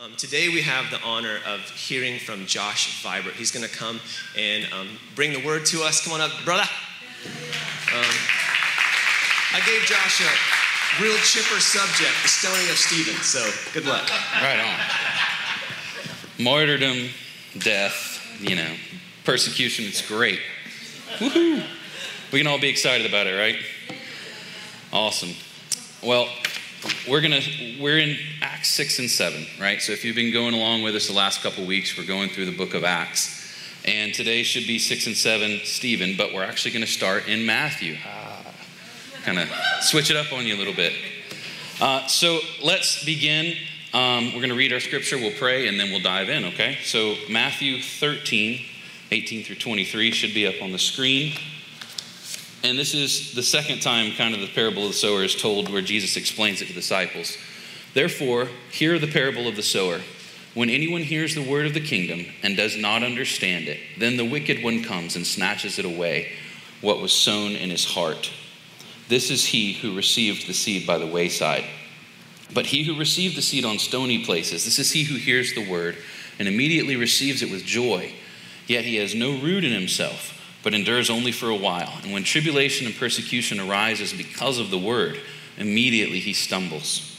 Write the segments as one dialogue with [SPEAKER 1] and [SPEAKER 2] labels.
[SPEAKER 1] Um, today we have the honor of hearing from Josh Vibert. He's going to come and um, bring the word to us. Come on up, brother. Um, I gave Josh a real chipper subject, the stoning of Stephen. So good luck.
[SPEAKER 2] Right on. Martyrdom, death, you know, persecution, it's great. Woohoo! We can all be excited about it, right? Awesome. Well, we're gonna we're in Acts six and seven, right? So if you've been going along with us the last couple weeks, we're going through the book of Acts, and today should be six and seven, Stephen, but we're actually going to start in Matthew. Ah, kind of switch it up on you a little bit. Uh, so let's begin. Um, we're going to read our scripture, we'll pray, and then we'll dive in. Okay? So Matthew 13, 18 through 23 should be up on the screen. And this is the second time, kind of, the parable of the sower is told where Jesus explains it to the disciples. Therefore, hear the parable of the sower. When anyone hears the word of the kingdom and does not understand it, then the wicked one comes and snatches it away, what was sown in his heart. This is he who received the seed by the wayside. But he who received the seed on stony places, this is he who hears the word and immediately receives it with joy, yet he has no root in himself but endures only for a while. And when tribulation and persecution arises because of the word, immediately he stumbles.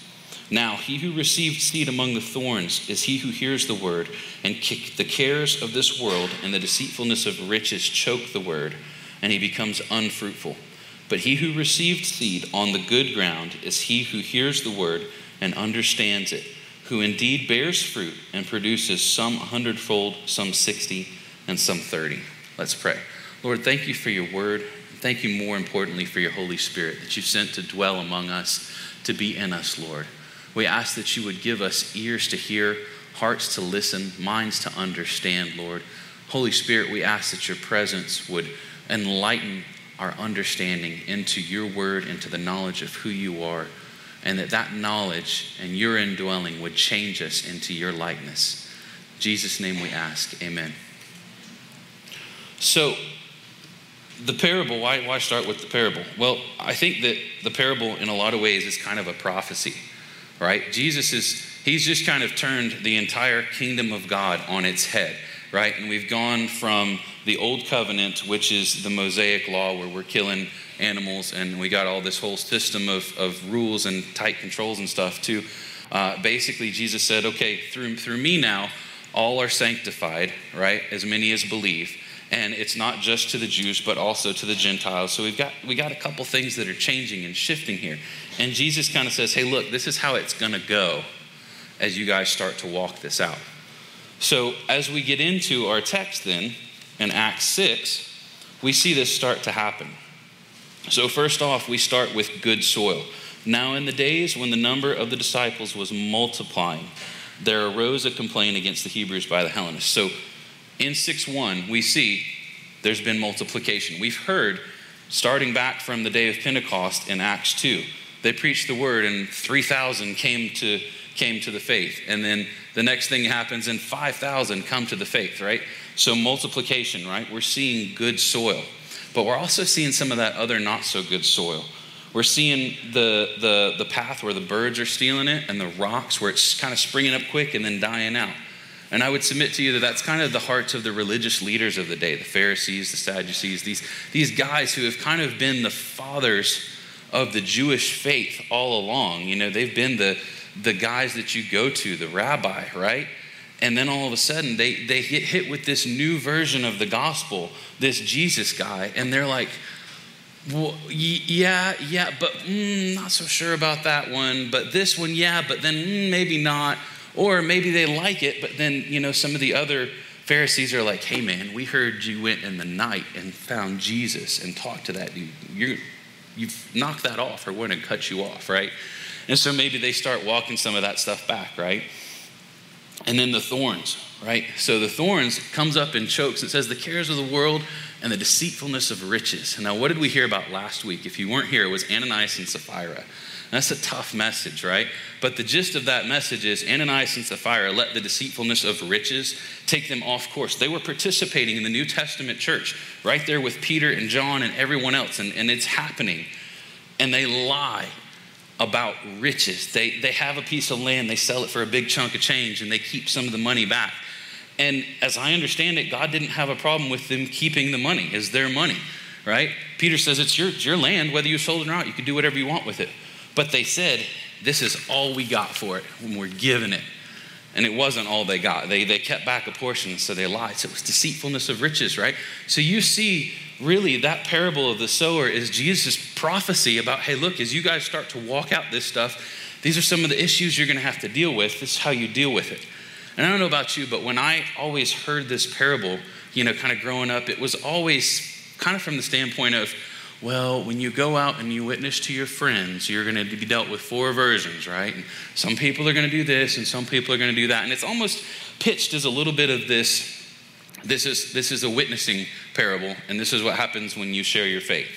[SPEAKER 2] Now, he who received seed among the thorns is he who hears the word, and the cares of this world and the deceitfulness of riches choke the word, and he becomes unfruitful. But he who received seed on the good ground is he who hears the word and understands it, who indeed bears fruit and produces some hundredfold, some sixty, and some thirty. Let's pray. Lord, thank you for your word. Thank you more importantly for your Holy Spirit that you've sent to dwell among us, to be in us, Lord. We ask that you would give us ears to hear, hearts to listen, minds to understand, Lord. Holy Spirit, we ask that your presence would enlighten our understanding into your word, into the knowledge of who you are, and that that knowledge and your indwelling would change us into your likeness. In Jesus' name we ask. Amen. So, the parable, why, why start with the parable? Well, I think that the parable, in a lot of ways, is kind of a prophecy, right? Jesus is, he's just kind of turned the entire kingdom of God on its head, right? And we've gone from the old covenant, which is the Mosaic law, where we're killing animals and we got all this whole system of, of rules and tight controls and stuff, to uh, basically, Jesus said, okay, through, through me now, all are sanctified, right? As many as believe and it's not just to the Jews but also to the Gentiles. So we've got we got a couple things that are changing and shifting here. And Jesus kind of says, "Hey, look, this is how it's going to go as you guys start to walk this out." So as we get into our text then in Acts 6, we see this start to happen. So first off, we start with good soil. Now in the days when the number of the disciples was multiplying, there arose a complaint against the Hebrews by the Hellenists. So in 6 1, we see there's been multiplication. We've heard, starting back from the day of Pentecost in Acts 2, they preached the word and 3,000 came to, came to the faith. And then the next thing happens and 5,000 come to the faith, right? So multiplication, right? We're seeing good soil. But we're also seeing some of that other not so good soil. We're seeing the, the, the path where the birds are stealing it and the rocks where it's kind of springing up quick and then dying out. And I would submit to you that that's kind of the hearts of the religious leaders of the day the Pharisees, the Sadducees, these, these guys who have kind of been the fathers of the Jewish faith all along. You know, they've been the, the guys that you go to, the rabbi, right? And then all of a sudden they, they get hit with this new version of the gospel, this Jesus guy, and they're like, well, yeah, yeah, but mm, not so sure about that one. But this one, yeah, but then mm, maybe not. Or maybe they like it, but then, you know, some of the other Pharisees are like, hey, man, we heard you went in the night and found Jesus and talked to that dude. You're, you've knocked that off, or we're going to cut you off, right? And so maybe they start walking some of that stuff back, right? And then the thorns, right? So the thorns comes up and chokes. It says the cares of the world and the deceitfulness of riches. Now, what did we hear about last week? If you weren't here, it was Ananias and Sapphira. That's a tough message, right? But the gist of that message is Ananias and Sapphira let the deceitfulness of riches take them off course. They were participating in the New Testament church, right there with Peter and John and everyone else, and, and it's happening. And they lie about riches. They, they have a piece of land, they sell it for a big chunk of change, and they keep some of the money back. And as I understand it, God didn't have a problem with them keeping the money, it's their money, right? Peter says it's your, it's your land, whether you sold it or not, you can do whatever you want with it. But they said, This is all we got for it when we're giving it. And it wasn't all they got. They, they kept back a portion, so they lied. So it was deceitfulness of riches, right? So you see, really, that parable of the sower is Jesus' prophecy about hey, look, as you guys start to walk out this stuff, these are some of the issues you're going to have to deal with. This is how you deal with it. And I don't know about you, but when I always heard this parable, you know, kind of growing up, it was always kind of from the standpoint of, well, when you go out and you witness to your friends, you're going to be dealt with four versions, right? And some people are going to do this and some people are going to do that. And it's almost pitched as a little bit of this this is this is a witnessing parable and this is what happens when you share your faith.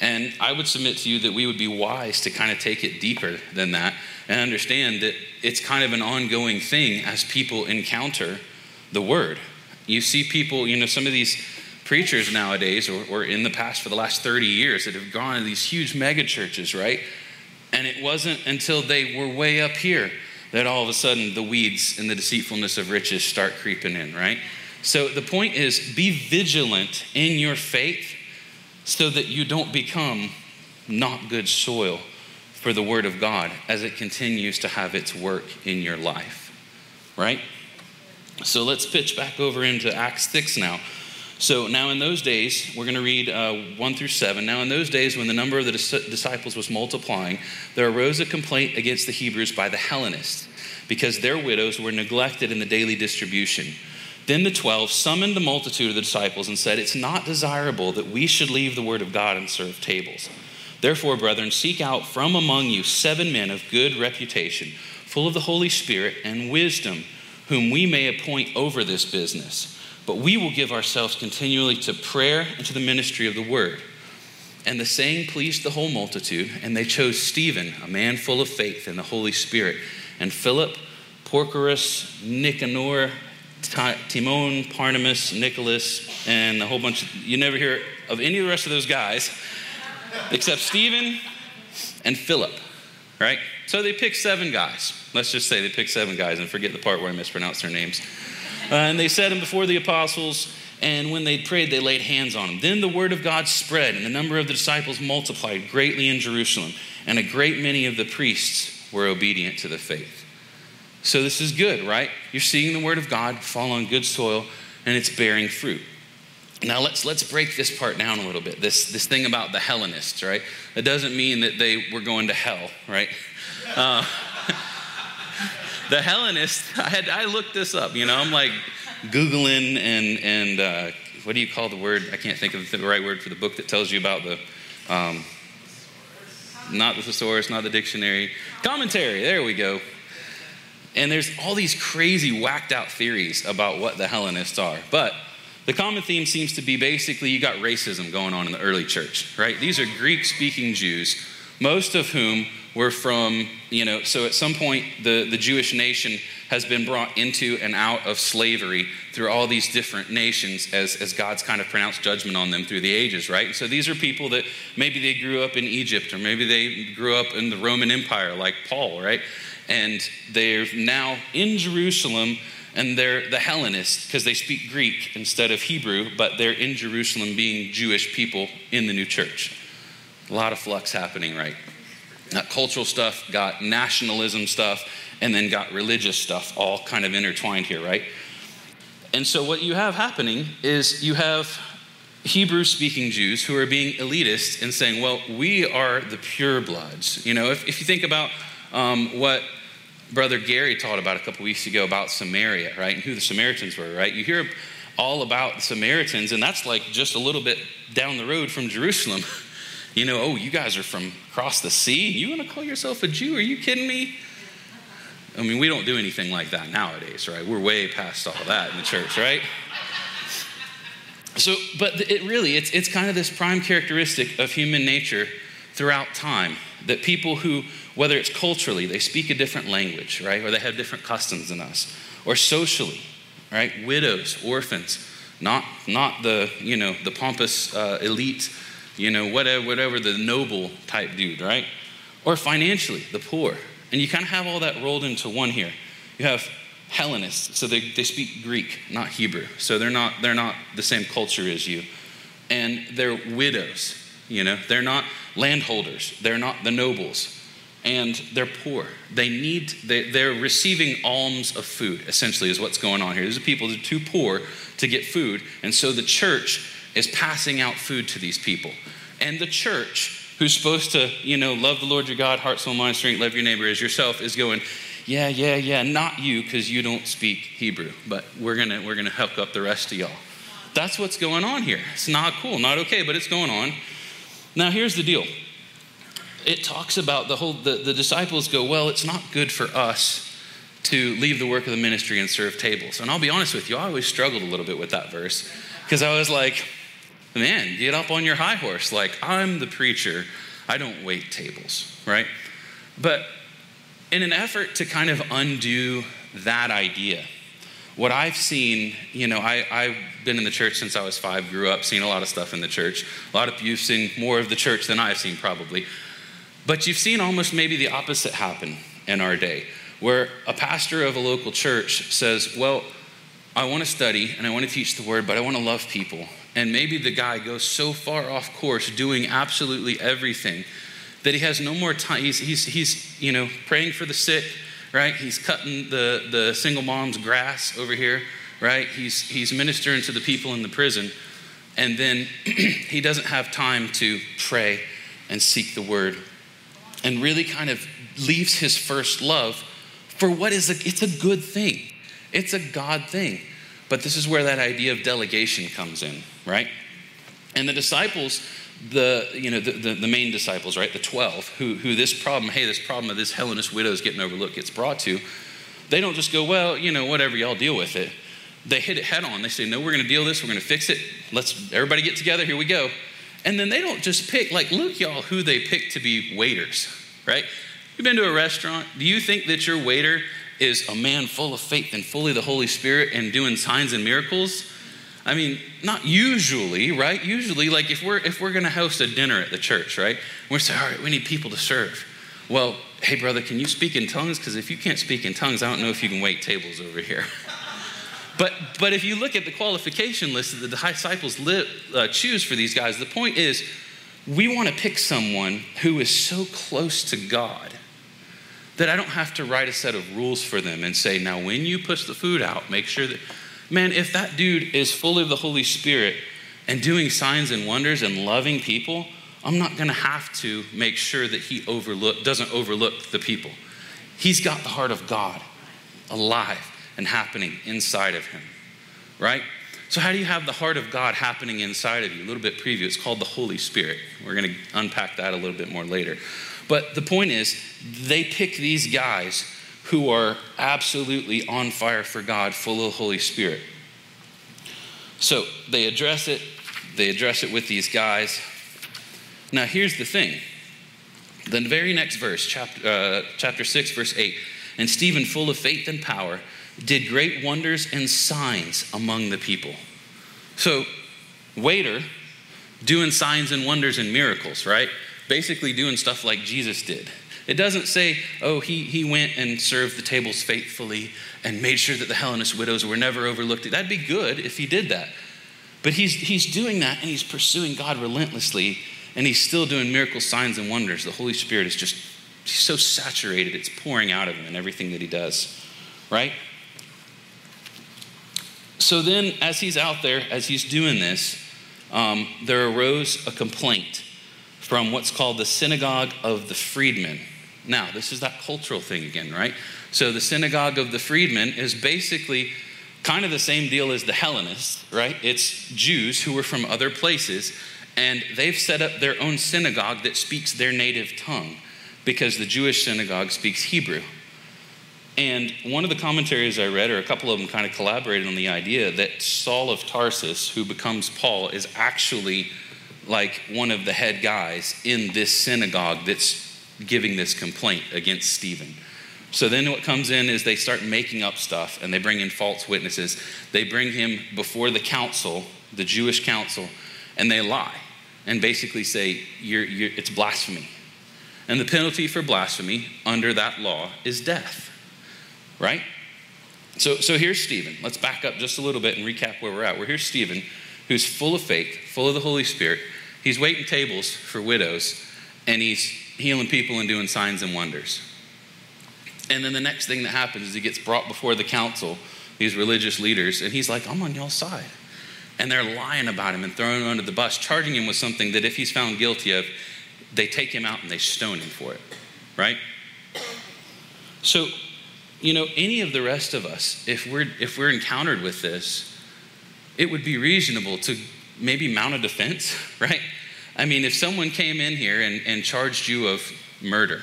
[SPEAKER 2] And I would submit to you that we would be wise to kind of take it deeper than that and understand that it's kind of an ongoing thing as people encounter the word. You see people, you know, some of these preachers nowadays, or, or in the past for the last 30 years, that have gone to these huge mega churches, right? And it wasn't until they were way up here that all of a sudden the weeds and the deceitfulness of riches start creeping in, right? So the point is be vigilant in your faith so that you don't become not good soil for the Word of God as it continues to have its work in your life, right? So let's pitch back over into Acts 6 now. So now in those days, we're going to read uh, 1 through 7. Now in those days, when the number of the dis- disciples was multiplying, there arose a complaint against the Hebrews by the Hellenists, because their widows were neglected in the daily distribution. Then the twelve summoned the multitude of the disciples and said, It's not desirable that we should leave the word of God and serve tables. Therefore, brethren, seek out from among you seven men of good reputation, full of the Holy Spirit and wisdom, whom we may appoint over this business. But we will give ourselves continually to prayer and to the ministry of the word. And the saying pleased the whole multitude, and they chose Stephen, a man full of faith and the Holy Spirit, and Philip, Prochorus, Nicanor, Timon, Parmenas, Nicholas, and a whole bunch of, you never hear of any of the rest of those guys except Stephen and Philip, right? So they picked seven guys. Let's just say they picked seven guys and forget the part where I mispronounced their names. Uh, and they set him before the apostles, and when they prayed, they laid hands on him. Then the word of God spread, and the number of the disciples multiplied greatly in Jerusalem, and a great many of the priests were obedient to the faith. So this is good, right? You're seeing the word of God fall on good soil, and it's bearing fruit. Now let's let's break this part down a little bit. This this thing about the Hellenists, right? It doesn't mean that they were going to hell, right? Uh, the Hellenists. I had I looked this up. You know, I'm like googling and and uh, what do you call the word? I can't think of the right word for the book that tells you about the. Um, not the thesaurus, not the dictionary, commentary. There we go. And there's all these crazy, whacked out theories about what the Hellenists are. But the common theme seems to be basically you got racism going on in the early church, right? These are Greek speaking Jews, most of whom were from, you know, so at some point the, the Jewish nation has been brought into and out of slavery through all these different nations as, as God's kind of pronounced judgment on them through the ages, right? So these are people that maybe they grew up in Egypt or maybe they grew up in the Roman Empire like Paul, right? And they're now in Jerusalem and they're the Hellenists because they speak Greek instead of Hebrew, but they're in Jerusalem being Jewish people in the new church. A lot of flux happening, right? Got cultural stuff, got nationalism stuff, and then got religious stuff all kind of intertwined here, right? And so what you have happening is you have Hebrew speaking Jews who are being elitist and saying, well, we are the pure bloods. You know, if, if you think about um, what Brother Gary taught about a couple weeks ago about Samaria, right? And who the Samaritans were, right? You hear all about the Samaritans, and that's like just a little bit down the road from Jerusalem. you know, oh, you guys are from across the sea? You want to call yourself a Jew? Are you kidding me? I mean, we don't do anything like that nowadays, right? We're way past all that in the church, right? So, but it really, it's, it's kind of this prime characteristic of human nature throughout time that people who whether it's culturally, they speak a different language, right? Or they have different customs than us. Or socially, right? Widows, orphans, not, not the, you know, the pompous uh, elite, you know, whatever, whatever the noble type dude, right? or financially, the poor. And you kind of have all that rolled into one here. You have Hellenists, so they, they speak Greek, not Hebrew. So they're not, they're not the same culture as you. And they're widows, you know, they're not landholders, they're not the nobles, and they're poor. They need, they, they're receiving alms of food, essentially, is what's going on here. These are people that are too poor to get food, and so the church is passing out food to these people. And the church, who's supposed to, you know, love the Lord your God, heart, soul, mind, strength, love your neighbor as yourself, is going, yeah, yeah, yeah, not you because you don't speak Hebrew, but we're gonna we're gonna hook up the rest of y'all. That's what's going on here. It's not cool, not okay, but it's going on. Now here's the deal. It talks about the whole the, the disciples go, well, it's not good for us to leave the work of the ministry and serve tables. And I'll be honest with you, I always struggled a little bit with that verse because I was like, man, get up on your high horse. Like, I'm the preacher, I don't wait tables, right? But in an effort to kind of undo that idea, what I've seen, you know, I, I've been in the church since I was five, grew up, seen a lot of stuff in the church. A lot of you've seen more of the church than I've seen, probably. But you've seen almost maybe the opposite happen in our day, where a pastor of a local church says, Well, I want to study and I want to teach the word, but I want to love people. And maybe the guy goes so far off course doing absolutely everything that he has no more time. He's, he's, he's you know, praying for the sick, right? He's cutting the, the single mom's grass over here, right? He's, he's ministering to the people in the prison. And then he doesn't have time to pray and seek the word and really kind of leaves his first love for what is a, it's a good thing. It's a God thing. But this is where that idea of delegation comes in, right? And the disciples, the you know the, the, the, main disciples right the 12 who, who this problem hey this problem of this hellenist widow is getting overlooked gets brought to they don't just go well you know whatever y'all deal with it. They hit it head on. They say no we're going to deal this we're going to fix it. Let's everybody get together here we go. And then they don't just pick like look y'all who they pick to be waiters right? You've been to a restaurant? Do you think that your waiter is a man full of faith and fully the holy spirit and doing signs and miracles I mean, not usually, right? Usually, like if we're if we're gonna host a dinner at the church, right? We're saying, all right, we need people to serve. Well, hey brother, can you speak in tongues? Because if you can't speak in tongues, I don't know if you can wait tables over here. but but if you look at the qualification list that the disciples li- uh, choose for these guys, the point is, we want to pick someone who is so close to God that I don't have to write a set of rules for them and say, now when you push the food out, make sure that Man, if that dude is full of the Holy Spirit and doing signs and wonders and loving people, I'm not going to have to make sure that he overlook doesn't overlook the people. He's got the heart of God alive and happening inside of him. Right? So how do you have the heart of God happening inside of you? A little bit preview. It's called the Holy Spirit. We're going to unpack that a little bit more later. But the point is, they pick these guys who are absolutely on fire for God, full of the Holy Spirit. So they address it, they address it with these guys. Now, here's the thing the very next verse, chapter, uh, chapter 6, verse 8 and Stephen, full of faith and power, did great wonders and signs among the people. So, waiter, doing signs and wonders and miracles, right? Basically, doing stuff like Jesus did. It doesn't say, oh, he, he went and served the tables faithfully and made sure that the Hellenist widows were never overlooked. That'd be good if he did that. But he's, he's doing that and he's pursuing God relentlessly and he's still doing miracle signs and wonders. The Holy Spirit is just he's so saturated, it's pouring out of him in everything that he does, right? So then, as he's out there, as he's doing this, um, there arose a complaint from what's called the synagogue of the freedmen. Now, this is that cultural thing again, right? So, the synagogue of the freedmen is basically kind of the same deal as the Hellenists, right? It's Jews who were from other places, and they've set up their own synagogue that speaks their native tongue because the Jewish synagogue speaks Hebrew. And one of the commentaries I read, or a couple of them kind of collaborated on the idea that Saul of Tarsus, who becomes Paul, is actually like one of the head guys in this synagogue that's giving this complaint against Stephen. So then what comes in is they start making up stuff and they bring in false witnesses. They bring him before the council, the Jewish council, and they lie and basically say, you're, you're, it's blasphemy. And the penalty for blasphemy under that law is death, right? So, so here's Stephen. Let's back up just a little bit and recap where we're at. We're here's Stephen, who's full of faith, full of the Holy Spirit. He's waiting tables for widows, and he's healing people and doing signs and wonders. And then the next thing that happens is he gets brought before the council, these religious leaders, and he's like, I'm on y'all's side. And they're lying about him and throwing him under the bus, charging him with something that if he's found guilty of, they take him out and they stone him for it, right? So, you know, any of the rest of us, if we're if we're encountered with this, it would be reasonable to maybe mount a defense, right? I mean, if someone came in here and, and charged you of murder,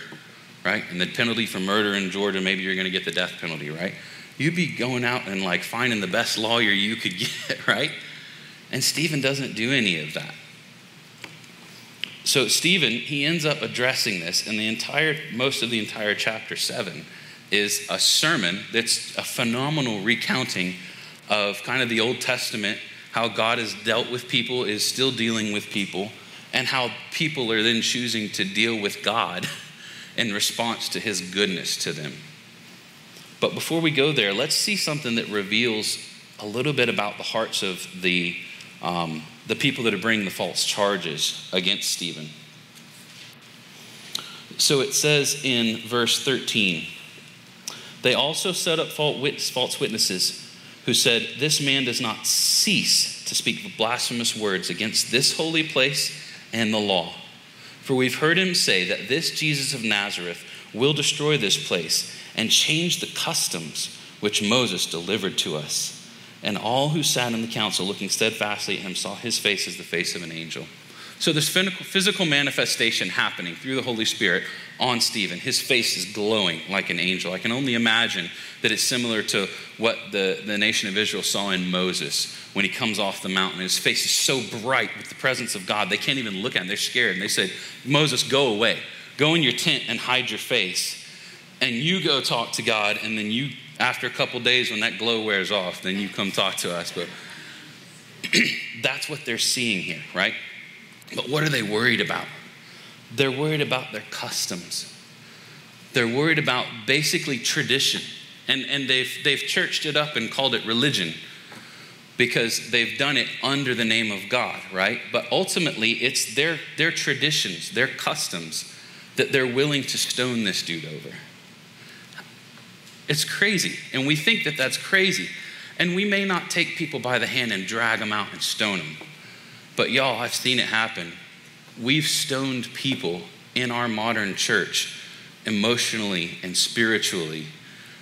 [SPEAKER 2] right? And the penalty for murder in Georgia, maybe you're going to get the death penalty, right? You'd be going out and like finding the best lawyer you could get, right? And Stephen doesn't do any of that. So Stephen, he ends up addressing this, and the entire most of the entire chapter seven is a sermon that's a phenomenal recounting of kind of the Old Testament, how God has dealt with people, is still dealing with people, and how people are then choosing to deal with God in response to his goodness to them. But before we go there, let's see something that reveals a little bit about the hearts of the um, the people that are bringing the false charges against Stephen. So it says in verse 13 they also set up false witnesses who said, This man does not cease to speak blasphemous words against this holy place and the law. For we've heard him say that this Jesus of Nazareth will destroy this place and change the customs which Moses delivered to us. And all who sat in the council, looking steadfastly at him, saw his face as the face of an angel. So there's physical manifestation happening through the Holy Spirit on Stephen. His face is glowing like an angel. I can only imagine that it's similar to what the, the nation of Israel saw in Moses when he comes off the mountain. His face is so bright with the presence of God, they can't even look at him. They're scared. And they said, Moses, go away. Go in your tent and hide your face. And you go talk to God, and then you after a couple days, when that glow wears off, then you come talk to us. But that's what they're seeing here, right? But what are they worried about? They're worried about their customs. They're worried about basically tradition. And, and they've, they've churched it up and called it religion because they've done it under the name of God, right? But ultimately, it's their, their traditions, their customs that they're willing to stone this dude over. It's crazy. And we think that that's crazy. And we may not take people by the hand and drag them out and stone them. But y'all, I've seen it happen. We've stoned people in our modern church emotionally and spiritually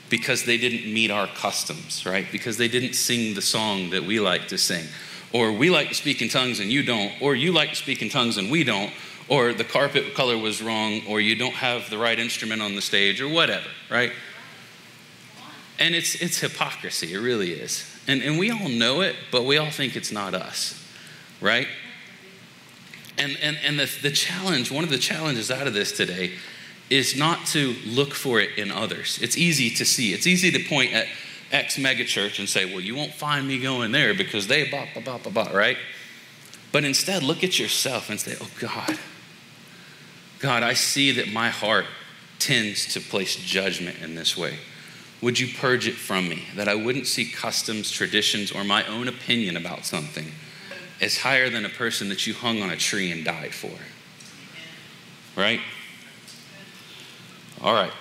[SPEAKER 2] because they didn't meet our customs, right? Because they didn't sing the song that we like to sing. Or we like to speak in tongues and you don't. Or you like to speak in tongues and we don't. Or the carpet color was wrong. Or you don't have the right instrument on the stage or whatever, right? And it's, it's hypocrisy, it really is. And, and we all know it, but we all think it's not us, right? And, and, and the, the challenge, one of the challenges out of this today is not to look for it in others. It's easy to see. It's easy to point at X megachurch and say, well, you won't find me going there because they blah, blah, blah, blah, right? But instead, look at yourself and say, oh, God, God, I see that my heart tends to place judgment in this way. Would you purge it from me? That I wouldn't see customs, traditions, or my own opinion about something as higher than a person that you hung on a tree and died for. Right? All right.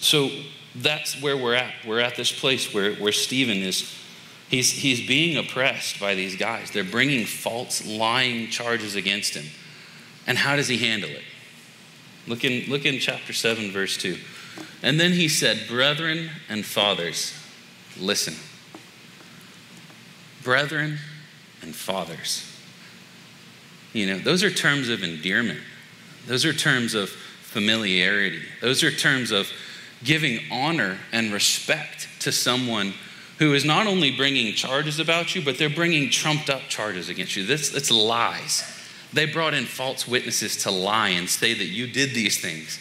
[SPEAKER 2] So that's where we're at. We're at this place where, where Stephen is, he's, he's being oppressed by these guys. They're bringing false, lying charges against him. And how does he handle it? Look in, look in chapter 7, verse 2. And then he said, Brethren and fathers, listen. Brethren and fathers. You know, those are terms of endearment, those are terms of familiarity, those are terms of giving honor and respect to someone who is not only bringing charges about you, but they're bringing trumped up charges against you. This, it's lies. They brought in false witnesses to lie and say that you did these things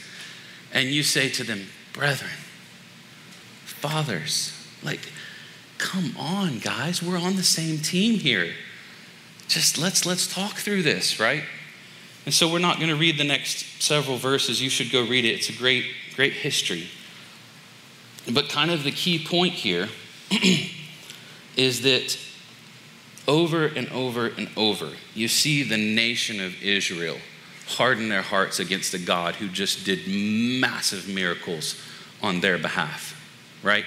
[SPEAKER 2] and you say to them, Brethren, fathers, like, come on, guys, we're on the same team here. Just let's let's talk through this, right? And so we're not going to read the next several verses. You should go read it. It's a great, great history. But kind of the key point here is that over and over and over, you see the nation of Israel harden their hearts against a God who just did massive miracles on their behalf, right?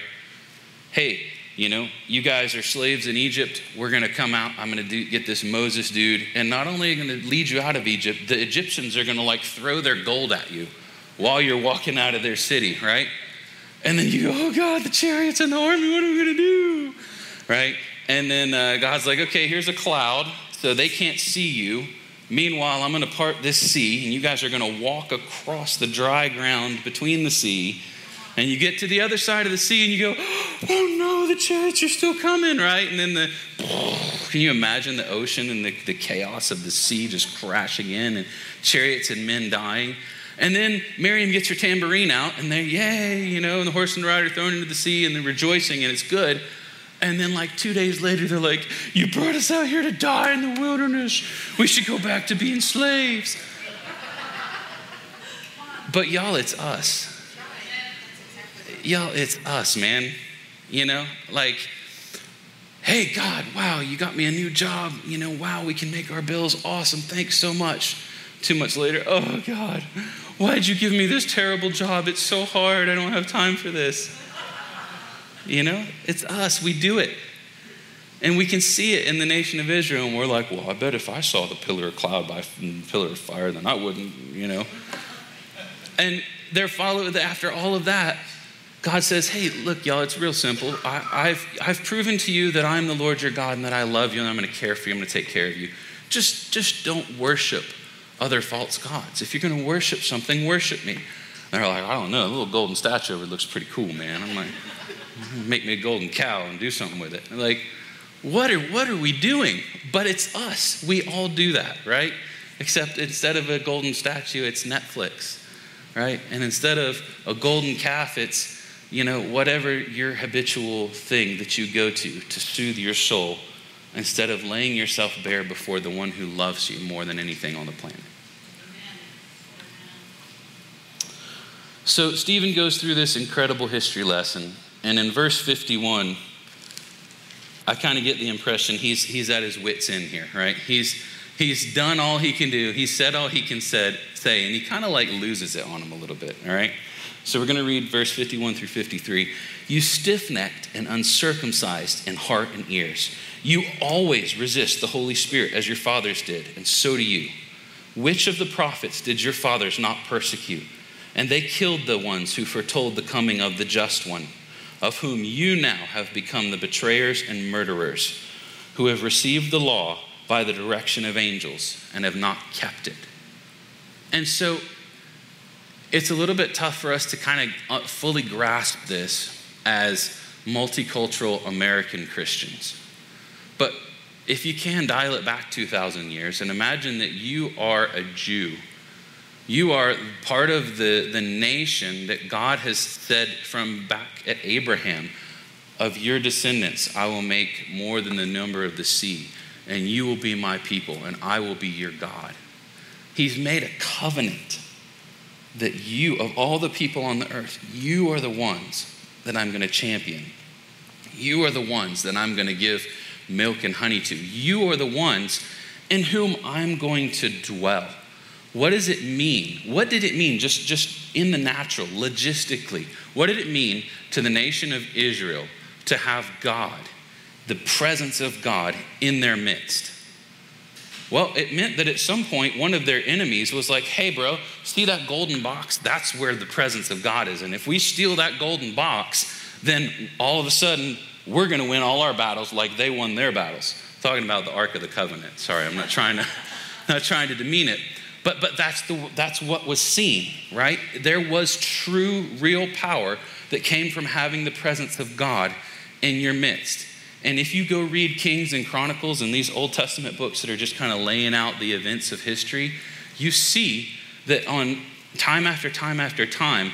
[SPEAKER 2] Hey, you know, you guys are slaves in Egypt. We're going to come out. I'm going to get this Moses dude. And not only are going to lead you out of Egypt, the Egyptians are going to like throw their gold at you while you're walking out of their city, right? And then you go, oh God, the chariots and the army, what are we going to do? Right? And then uh, God's like, okay, here's a cloud, so they can't see you. Meanwhile, I'm going to part this sea, and you guys are going to walk across the dry ground between the sea and you get to the other side of the sea and you go, oh no, the chariots are still coming, right? And then the, can you imagine the ocean and the, the chaos of the sea just crashing in and chariots and men dying? And then Miriam gets her tambourine out and they're, yay, you know, and the horse and rider thrown into the sea and they're rejoicing and it's good. And then, like two days later, they're like, You brought us out here to die in the wilderness. We should go back to being slaves. But y'all, it's us y'all, it's us, man. You know, like, hey, God, wow, you got me a new job. You know, wow, we can make our bills. Awesome. Thanks so much. Two months later, oh, God, why'd you give me this terrible job? It's so hard. I don't have time for this. You know, it's us. We do it. And we can see it in the nation of Israel, and we're like, well, I bet if I saw the pillar of cloud by pillar of fire, then I wouldn't, you know. And they're followed after all of that. God says, Hey, look, y'all, it's real simple. I, have I've proven to you that I'm the Lord your God and that I love you and I'm going to care for you. I'm going to take care of you. Just, just don't worship other false gods. If you're going to worship something, worship me. And they're like, I don't know, a little golden statue it looks pretty cool, man. I'm like, mm-hmm, make me a golden cow and do something with it. like, what are, what are we doing? But it's us. We all do that, right? Except instead of a golden statue, it's Netflix, right? And instead of a golden calf, it's you know, whatever your habitual thing that you go to to soothe your soul instead of laying yourself bare before the one who loves you more than anything on the planet. So, Stephen goes through this incredible history lesson, and in verse 51, I kind of get the impression he's, he's at his wits' end here, right? He's, he's done all he can do, he's said all he can said, say, and he kind of like loses it on him a little bit, all right? So we're going to read verse 51 through 53. You stiff necked and uncircumcised in heart and ears. You always resist the Holy Spirit as your fathers did, and so do you. Which of the prophets did your fathers not persecute? And they killed the ones who foretold the coming of the just one, of whom you now have become the betrayers and murderers, who have received the law by the direction of angels and have not kept it. And so it's a little bit tough for us to kind of uh, fully grasp this as multicultural American Christians. But if you can dial it back 2,000 years and imagine that you are a Jew, you are part of the, the nation that God has said from back at Abraham, of your descendants, I will make more than the number of the sea, and you will be my people, and I will be your God. He's made a covenant that you, of all the people on the earth, you are the ones that I'm going to champion. You are the ones that I'm going to give milk and honey to. You are the ones in whom I'm going to dwell. What does it mean? What did it mean just, just in the natural, logistically? What did it mean to the nation of Israel to have God, the presence of God in their midst? Well, it meant that at some point, one of their enemies was like, hey, bro, see that golden box? That's where the presence of God is. And if we steal that golden box, then all of a sudden, we're going to win all our battles like they won their battles. Talking about the Ark of the Covenant. Sorry, I'm not trying to, not trying to demean it. But, but that's, the, that's what was seen, right? There was true, real power that came from having the presence of God in your midst. And if you go read Kings and Chronicles and these Old Testament books that are just kind of laying out the events of history, you see that on time after time after time,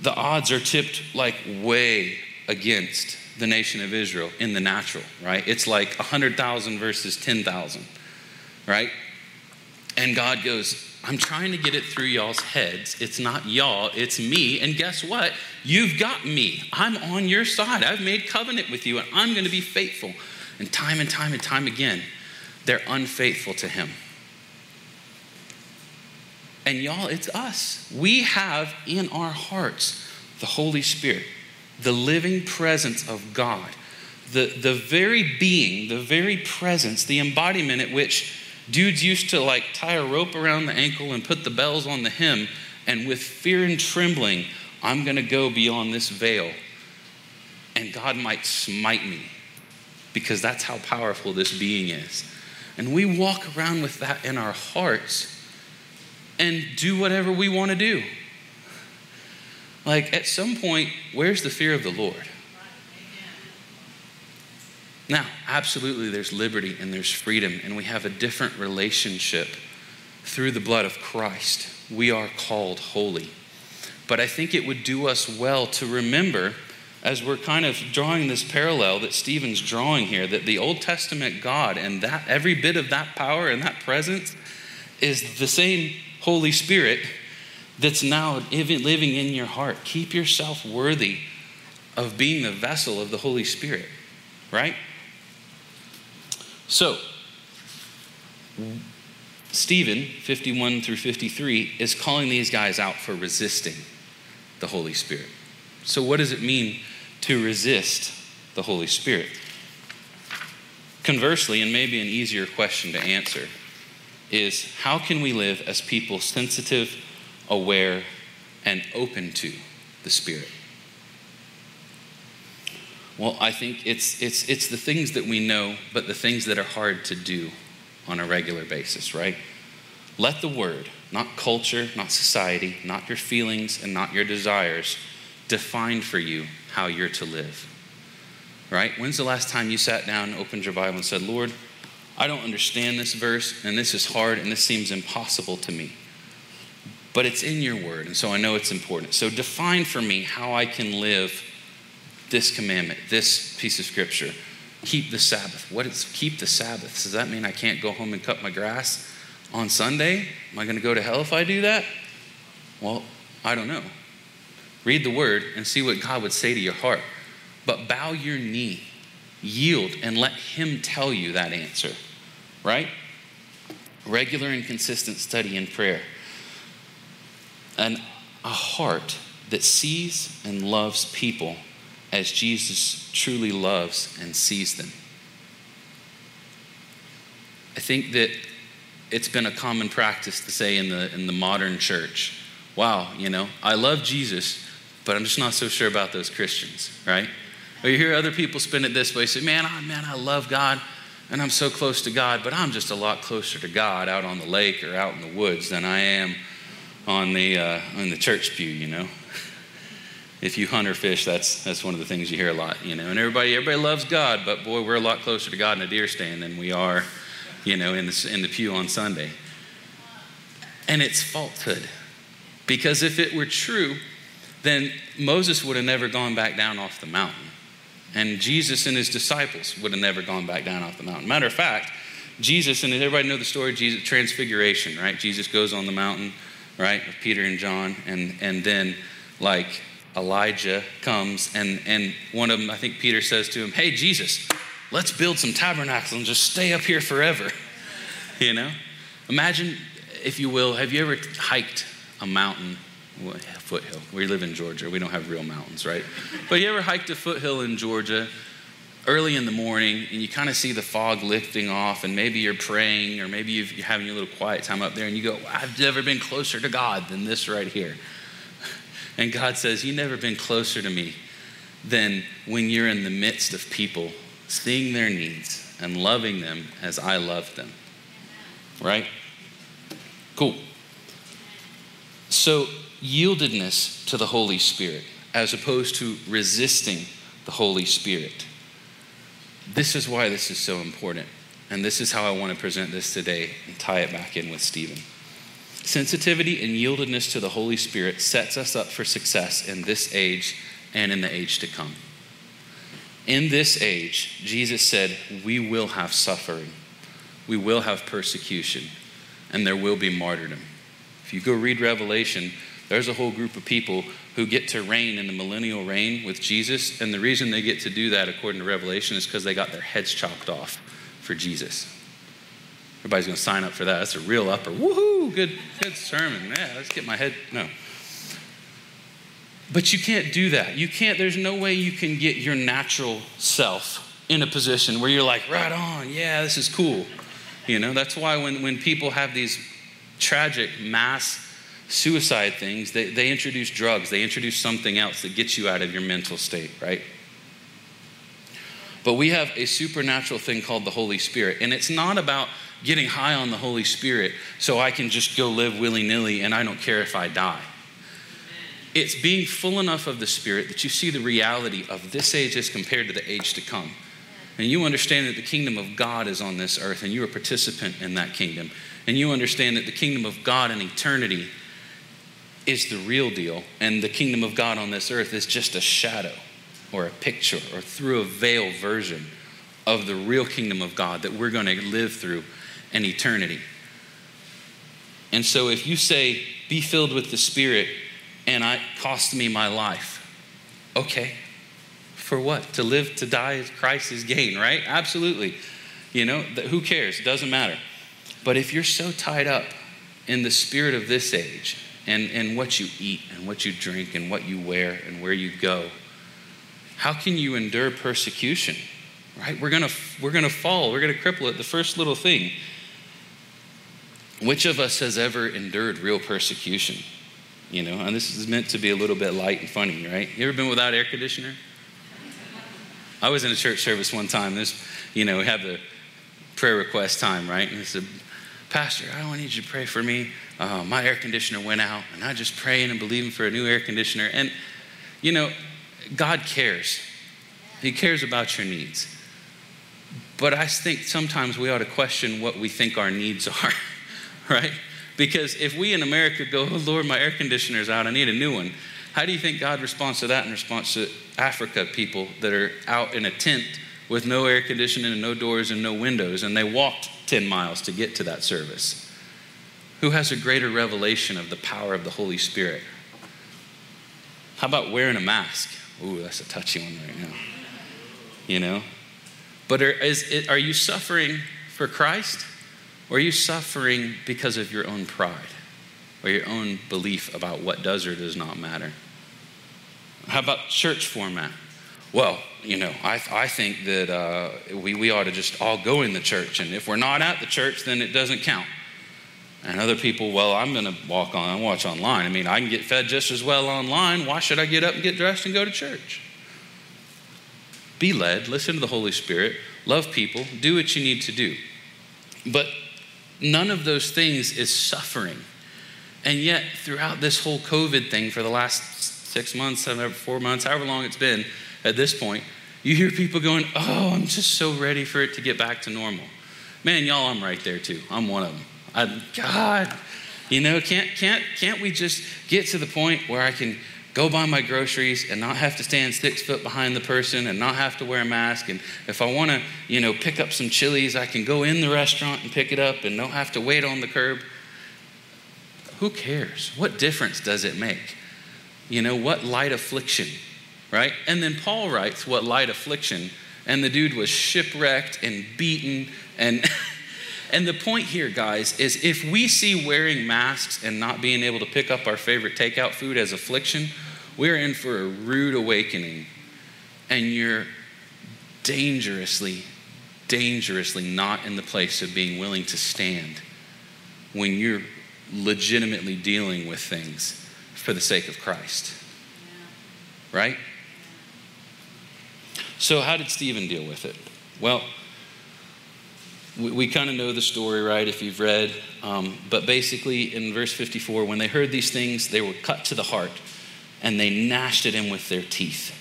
[SPEAKER 2] the odds are tipped like way against the nation of Israel in the natural, right? It's like 100,000 versus 10,000, right? And God goes, I'm trying to get it through y'all's heads. It's not y'all, it's me. And guess what? You've got me. I'm on your side. I've made covenant with you, and I'm going to be faithful. And time and time and time again, they're unfaithful to him. And y'all, it's us. We have in our hearts the Holy Spirit, the living presence of God, the, the very being, the very presence, the embodiment at which Dudes used to like tie a rope around the ankle and put the bells on the hem, and with fear and trembling, I'm going to go beyond this veil, and God might smite me because that's how powerful this being is. And we walk around with that in our hearts and do whatever we want to do. Like, at some point, where's the fear of the Lord? Now, absolutely, there's liberty and there's freedom, and we have a different relationship through the blood of Christ. We are called holy. But I think it would do us well to remember, as we're kind of drawing this parallel that Stephen's drawing here, that the Old Testament God and that every bit of that power and that presence is the same Holy Spirit that's now living in your heart. Keep yourself worthy of being the vessel of the Holy Spirit, right? So, Stephen, 51 through 53, is calling these guys out for resisting the Holy Spirit. So, what does it mean to resist the Holy Spirit? Conversely, and maybe an easier question to answer, is how can we live as people sensitive, aware, and open to the Spirit? Well, I think it's, it's, it's the things that we know, but the things that are hard to do on a regular basis, right? Let the word, not culture, not society, not your feelings, and not your desires, define for you how you're to live. Right? When's the last time you sat down, opened your Bible, and said, Lord, I don't understand this verse, and this is hard, and this seems impossible to me. But it's in your word, and so I know it's important. So define for me how I can live this commandment, this piece of scripture. Keep the Sabbath. What is keep the Sabbath? Does that mean I can't go home and cut my grass on Sunday? Am I going to go to hell if I do that? Well, I don't know. Read the word and see what God would say to your heart. But bow your knee, yield, and let Him tell you that answer, right? Regular and consistent study and prayer. And a heart that sees and loves people as Jesus truly loves and sees them. I think that it's been a common practice to say in the, in the modern church, wow, you know, I love Jesus, but I'm just not so sure about those Christians, right? Or you hear other people spin it this way, say, man, oh, man, I love God and I'm so close to God, but I'm just a lot closer to God out on the lake or out in the woods than I am on the, uh, on the church pew, you know? If you hunt or fish, that's, that's one of the things you hear a lot, you know. And everybody, everybody loves God, but boy, we're a lot closer to God in a deer stand than we are, you know, in the, in the pew on Sunday. And it's falsehood. Because if it were true, then Moses would have never gone back down off the mountain. And Jesus and his disciples would have never gone back down off the mountain. Matter of fact, Jesus, and everybody know the story, Jesus, transfiguration, right? Jesus goes on the mountain, right, with Peter and John, and, and then, like, Elijah comes, and, and one of them, I think Peter says to him, Hey, Jesus, let's build some tabernacles and just stay up here forever. You know? Imagine, if you will, have you ever hiked a mountain? Well, foothill. We live in Georgia. We don't have real mountains, right? But you ever hiked a foothill in Georgia early in the morning and you kind of see the fog lifting off, and maybe you're praying, or maybe you're having a little quiet time up there, and you go, I've never been closer to God than this right here. And God says, You've never been closer to me than when you're in the midst of people, seeing their needs and loving them as I love them. Right? Cool. So, yieldedness to the Holy Spirit as opposed to resisting the Holy Spirit. This is why this is so important. And this is how I want to present this today and tie it back in with Stephen. Sensitivity and yieldedness to the Holy Spirit sets us up for success in this age and in the age to come. In this age, Jesus said, we will have suffering, we will have persecution, and there will be martyrdom. If you go read Revelation, there's a whole group of people who get to reign in the millennial reign with Jesus. And the reason they get to do that, according to Revelation, is because they got their heads chopped off for Jesus. Everybody's going to sign up for that. That's a real upper. Woohoo! Good, good sermon. Yeah, let's get my head. No. But you can't do that. You can't, there's no way you can get your natural self in a position where you're like, right on, yeah, this is cool. You know, that's why when, when people have these tragic mass suicide things, they, they introduce drugs, they introduce something else that gets you out of your mental state, right? But we have a supernatural thing called the Holy Spirit. And it's not about getting high on the Holy Spirit so I can just go live willy nilly and I don't care if I die. It's being full enough of the Spirit that you see the reality of this age as compared to the age to come. And you understand that the kingdom of God is on this earth and you're a participant in that kingdom. And you understand that the kingdom of God in eternity is the real deal, and the kingdom of God on this earth is just a shadow or a picture or through a veil version of the real kingdom of God that we're going to live through in eternity. And so if you say, be filled with the Spirit, and it cost me my life, okay. For what? To live, to die as Christ is gain, right? Absolutely. You know, who cares? It Doesn't matter. But if you're so tied up in the spirit of this age and, and what you eat and what you drink and what you wear and where you go, how can you endure persecution? Right? We're gonna we're gonna fall, we're gonna cripple it. The first little thing. Which of us has ever endured real persecution? You know, and this is meant to be a little bit light and funny, right? You ever been without air conditioner? I was in a church service one time. This, you know, we have the prayer request time, right? And I said, Pastor, I don't need you to pray for me. Uh, my air conditioner went out, and I just praying and believing for a new air conditioner. And, you know, God cares. He cares about your needs. But I think sometimes we ought to question what we think our needs are, right? Because if we in America go, oh Lord, my air conditioner's out, I need a new one. How do you think God responds to that in response to Africa people that are out in a tent with no air conditioning and no doors and no windows, and they walked 10 miles to get to that service. Who has a greater revelation of the power of the Holy Spirit? How about wearing a mask? Ooh, that's a touchy one right now. You know? But are, is, are you suffering for Christ? Or are you suffering because of your own pride or your own belief about what does or does not matter? How about church format? Well, you know, I, I think that uh, we, we ought to just all go in the church. And if we're not at the church, then it doesn't count. And other people, well, I'm going to walk on and watch online. I mean, I can get fed just as well online. Why should I get up and get dressed and go to church? Be led, listen to the Holy Spirit, love people, do what you need to do. But none of those things is suffering. And yet, throughout this whole COVID thing for the last six months, four months, however long it's been, at this point, you hear people going, Oh, I'm just so ready for it to get back to normal. Man, y'all, I'm right there too. I'm one of them. I, God, you know, can't, can't, can't we just get to the point where I can go buy my groceries and not have to stand six foot behind the person and not have to wear a mask? And if I want to, you know, pick up some Chili's, I can go in the restaurant and pick it up and don't have to wait on the curb. Who cares? What difference does it make? You know, what light affliction right? And then Paul writes, What light affliction. And the dude was shipwrecked and beaten. And, and the point here, guys, is if we see wearing masks and not being able to pick up our favorite takeout food as affliction, we're in for a rude awakening. And you're dangerously, dangerously not in the place of being willing to stand when you're legitimately dealing with things for the sake of Christ. Right? So, how did Stephen deal with it? Well, we, we kind of know the story, right, if you've read. Um, but basically, in verse 54, when they heard these things, they were cut to the heart and they gnashed at him with their teeth.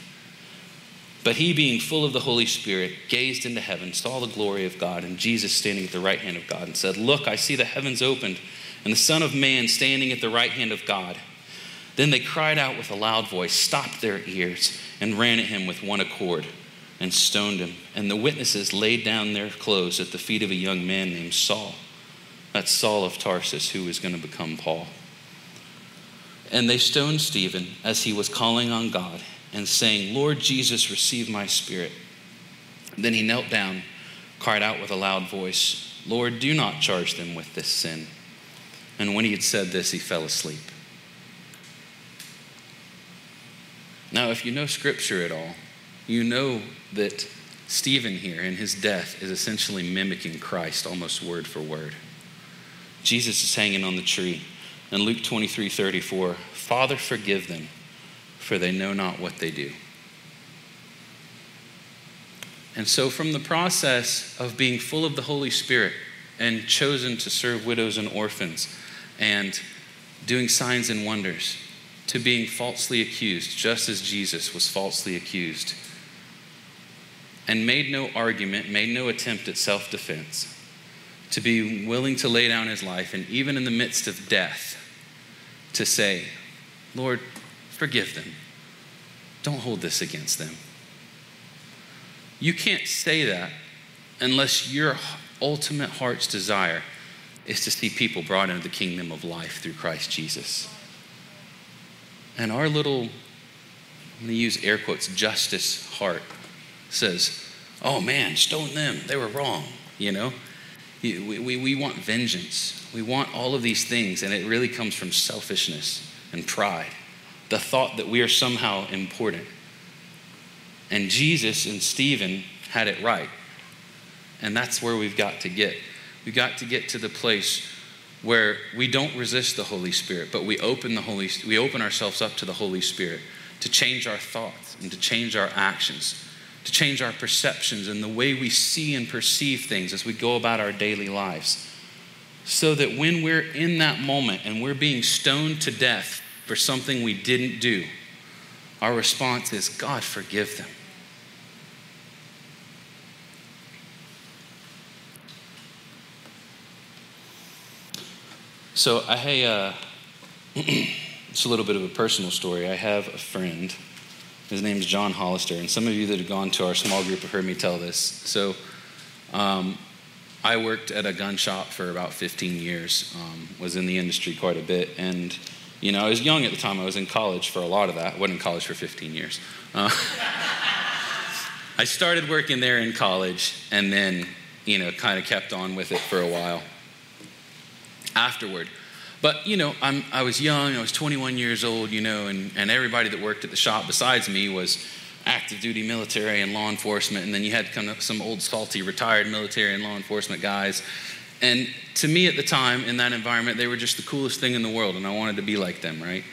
[SPEAKER 2] But he, being full of the Holy Spirit, gazed into heaven, saw the glory of God, and Jesus standing at the right hand of God, and said, Look, I see the heavens opened, and the Son of Man standing at the right hand of God. Then they cried out with a loud voice, stopped their ears, and ran at him with one accord and stoned him. And the witnesses laid down their clothes at the feet of a young man named Saul. That's Saul of Tarsus, who was going to become Paul. And they stoned Stephen as he was calling on God and saying, Lord Jesus, receive my spirit. Then he knelt down, cried out with a loud voice, Lord, do not charge them with this sin. And when he had said this, he fell asleep. Now, if you know scripture at all, you know that Stephen here in his death is essentially mimicking Christ almost word for word. Jesus is hanging on the tree. In Luke 23 34, Father, forgive them, for they know not what they do. And so, from the process of being full of the Holy Spirit and chosen to serve widows and orphans and doing signs and wonders, to being falsely accused, just as Jesus was falsely accused, and made no argument, made no attempt at self defense, to be willing to lay down his life, and even in the midst of death, to say, Lord, forgive them. Don't hold this against them. You can't say that unless your ultimate heart's desire is to see people brought into the kingdom of life through Christ Jesus. And our little, I'm going to use air quotes, justice heart says, oh man, stone them. They were wrong, you know? We, we, we want vengeance. We want all of these things, and it really comes from selfishness and pride. The thought that we are somehow important. And Jesus and Stephen had it right. And that's where we've got to get. We've got to get to the place where we don't resist the Holy Spirit, but we open the Holy we open ourselves up to the Holy Spirit to change our thoughts and to change our actions, to change our perceptions and the way we see and perceive things as we go about our daily lives. So that when we're in that moment and we're being stoned to death for something we didn't do, our response is, God, forgive them. So I, uh, it's a little bit of a personal story. I have a friend. His name is John Hollister, and some of you that have gone to our small group have heard me tell this. So um, I worked at a gun shop for about 15 years, um, was in the industry quite a bit, and you know, I was young at the time. I was in college for a lot of that. I wasn't in college for 15 years. Uh, I started working there in college, and then you know, kind of kept on with it for a while afterward. But, you know, I'm, I was young, I was 21 years old, you know, and, and everybody that worked at the shop besides me was active duty military and law enforcement. And then you had kind of some old, salty, retired military and law enforcement guys. And to me at the time, in that environment, they were just the coolest thing in the world, and I wanted to be like them, right?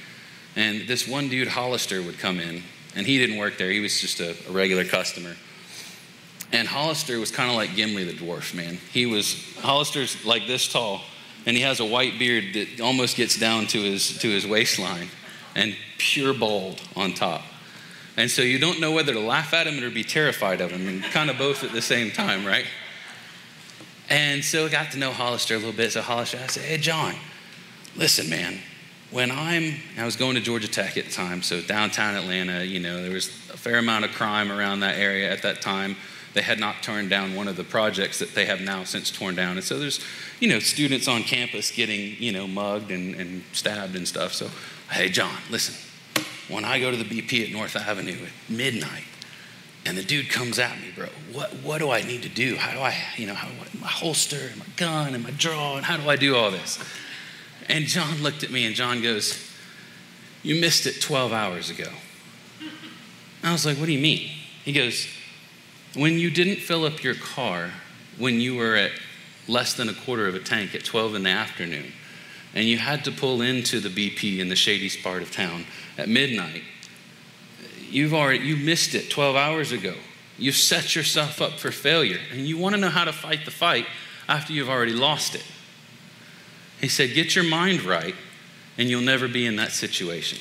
[SPEAKER 2] And this one dude, Hollister, would come in, and he didn't work there, he was just a, a regular customer. And Hollister was kind of like Gimli the dwarf, man. He was, Hollister's like this tall and he has a white beard that almost gets down to his, to his waistline and pure bald on top. And so you don't know whether to laugh at him or be terrified of him, and kind of both at the same time, right? And so I got to know Hollister a little bit. So Hollister, I said, Hey, John, listen, man, when I'm, I was going to Georgia Tech at the time, so downtown Atlanta, you know, there was a fair amount of crime around that area at that time. They had not torn down one of the projects that they have now since torn down. And so there's, you know, students on campus getting, you know, mugged and, and stabbed and stuff. So, hey, John, listen, when I go to the BP at North Avenue at midnight, and the dude comes at me, bro. What, what do I need to do? How do I, you know, how, my holster and my gun and my draw, and how do I do all this? And John looked at me and John goes, You missed it 12 hours ago. I was like, What do you mean? He goes, when you didn't fill up your car when you were at less than a quarter of a tank at 12 in the afternoon, and you had to pull into the BP in the shadiest part of town at midnight, you've already you missed it 12 hours ago. You've set yourself up for failure, and you want to know how to fight the fight after you've already lost it. He said, Get your mind right, and you'll never be in that situation.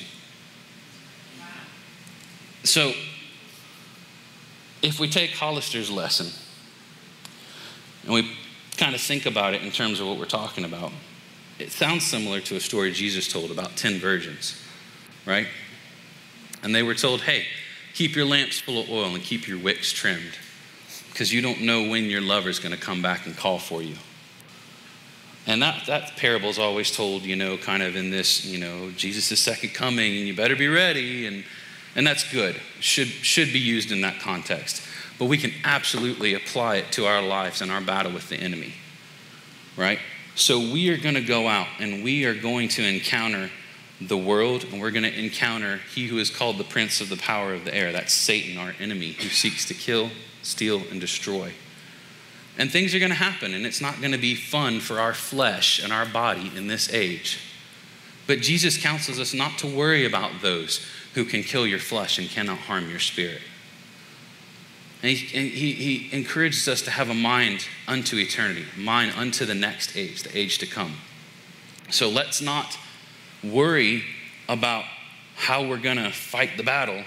[SPEAKER 2] So, if we take Hollister's lesson and we kind of think about it in terms of what we're talking about, it sounds similar to a story Jesus told about 10 virgins, right? And they were told, hey, keep your lamps full of oil and keep your wicks trimmed because you don't know when your lover's going to come back and call for you. And that, that parable is always told, you know, kind of in this, you know, Jesus' second coming, and you better be ready. And, and that's good, should, should be used in that context. But we can absolutely apply it to our lives and our battle with the enemy, right? So we are going to go out and we are going to encounter the world, and we're going to encounter he who is called the prince of the power of the air. That's Satan, our enemy, who seeks to kill, steal, and destroy. And things are going to happen, and it's not going to be fun for our flesh and our body in this age. But Jesus counsels us not to worry about those who can kill your flesh and cannot harm your spirit. And he, and he, he encourages us to have a mind unto eternity, mind unto the next age, the age to come. So let's not worry about how we're going to fight the battle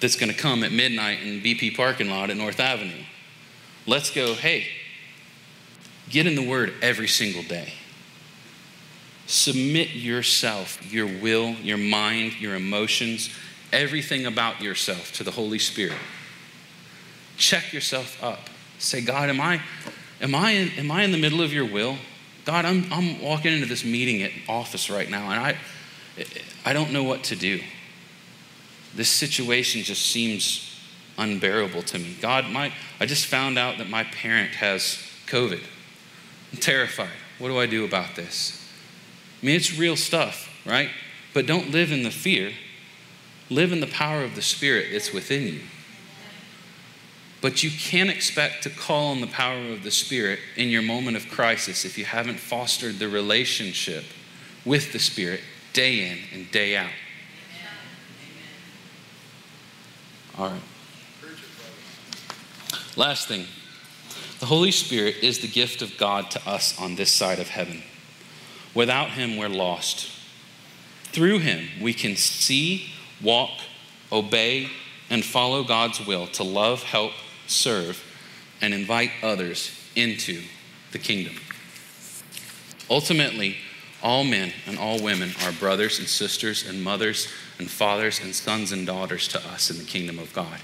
[SPEAKER 2] that's going to come at midnight in BP parking lot at North Avenue. Let's go, hey, get in the Word every single day. Submit yourself, your will, your mind, your emotions, everything about yourself to the Holy Spirit. Check yourself up. Say, God, am I, am I, in, am I in the middle of your will? God, I'm, I'm walking into this meeting at office right now, and I, I don't know what to do. This situation just seems unbearable to me. God, my, I just found out that my parent has COVID. I'm terrified. What do I do about this? I mean, it's real stuff, right? But don't live in the fear. Live in the power of the Spirit that's within you. But you can't expect to call on the power of the Spirit in your moment of crisis if you haven't fostered the relationship with the Spirit day in and day out. All right. Last thing the Holy Spirit is the gift of God to us on this side of heaven. Without Him, we're lost. Through Him, we can see, walk, obey, and follow God's will to love, help, serve, and invite others into the kingdom. Ultimately, all men and all women are brothers and sisters and mothers and fathers and sons and daughters to us in the kingdom of God.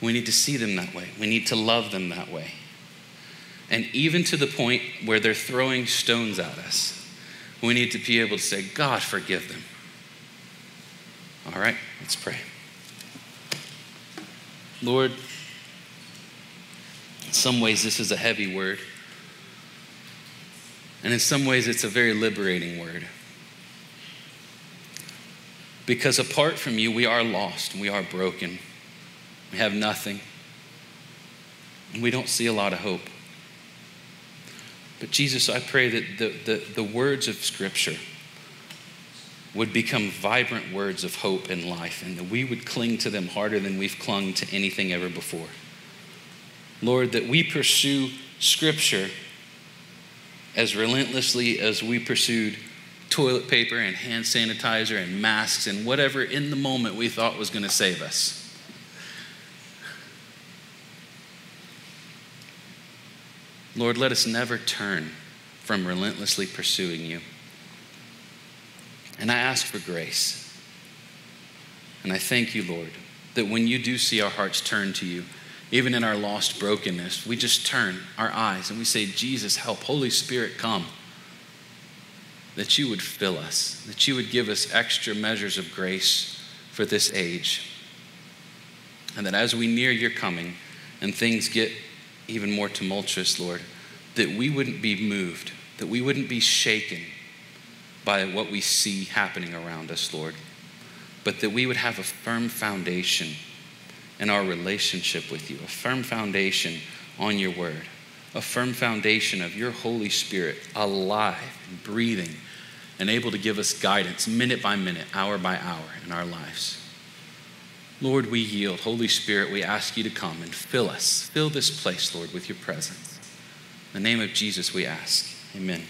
[SPEAKER 2] We need to see them that way. We need to love them that way. And even to the point where they're throwing stones at us, we need to be able to say, God, forgive them. All right, let's pray. Lord, in some ways, this is a heavy word. And in some ways, it's a very liberating word. Because apart from you, we are lost, we are broken. We have nothing. And we don't see a lot of hope. But Jesus, I pray that the, the, the words of Scripture would become vibrant words of hope and life, and that we would cling to them harder than we've clung to anything ever before. Lord, that we pursue Scripture as relentlessly as we pursued toilet paper and hand sanitizer and masks and whatever in the moment we thought was going to save us. Lord, let us never turn from relentlessly pursuing you. And I ask for grace. And I thank you, Lord, that when you do see our hearts turn to you, even in our lost brokenness, we just turn our eyes and we say, Jesus, help. Holy Spirit, come. That you would fill us, that you would give us extra measures of grace for this age. And that as we near your coming and things get even more tumultuous, Lord, that we wouldn't be moved, that we wouldn't be shaken by what we see happening around us, Lord, but that we would have a firm foundation in our relationship with you, a firm foundation on your word, a firm foundation of your Holy Spirit alive and breathing and able to give us guidance minute by minute, hour by hour in our lives. Lord, we yield. Holy Spirit, we ask you to come and fill us. Fill this place, Lord, with your presence. In the name of Jesus, we ask. Amen.